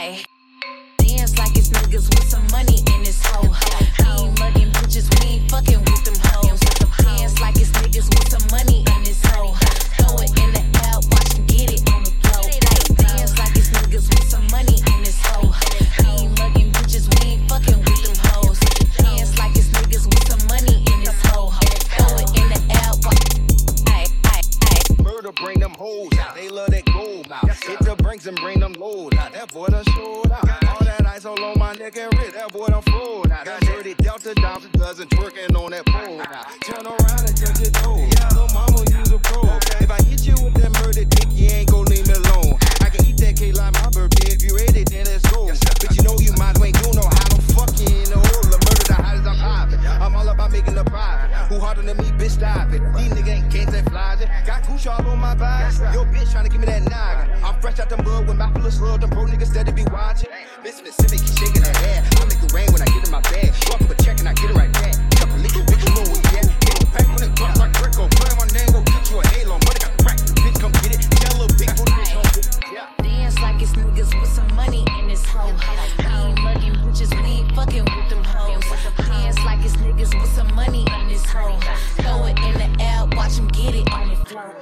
high. Dance like it's niggas with some money in this hoe. We ain't mugging bitches, we ain't fucking with them hoes. Dance like it's niggas with some money in this hoe. Throw it in the air, watch them get it on the floor. Dance like it's niggas with some money in this hoe. We ain't mugging bitches, we ain't fucking with them hoes. Dance like it's niggas with some money in this hoe. Throw it in the air, watch. Murder bring them hoes out, they love that gold mouth. Brinks and bring them lows out. That boy done showed out. All that ice all on my neck and wrist. That boy done flowed out. That dirty Delta Downs dozen twerking on that pole now. Turn around and touch your toes. Yeah, little mama, use a pro. If I hit you with that murder dick, you ain't gon' leave me alone. I can eat that K like my birthday. If you ready, then let's go. But you know you might ain't do no how to fuck you in the hole. The murder the hottest I'm popping. I'm all about making a profit. Who harder than me, bitch, stop it. These niggas ain't can't say flies. Got kush all on my vibe. Yo, bitch, tryna give me that fresh out the mud with my full of slug. Them bro niggas steady be watching. Bitch, specific, keep shaking her head. I make it rain when I get in my bag. Walk up a check and I get it right back. We at. Oh, get when it like. Play my name, go get you a halo. Got crack. Bitch, come get it. Bitch. Yeah. Dance like it's niggas with some money in this hoe. We ain't mugging bitches, we ain't fucking with them hoes. Dance like it's niggas with some money in this hoe. Throw it in the air, watch 'em get it on the floor.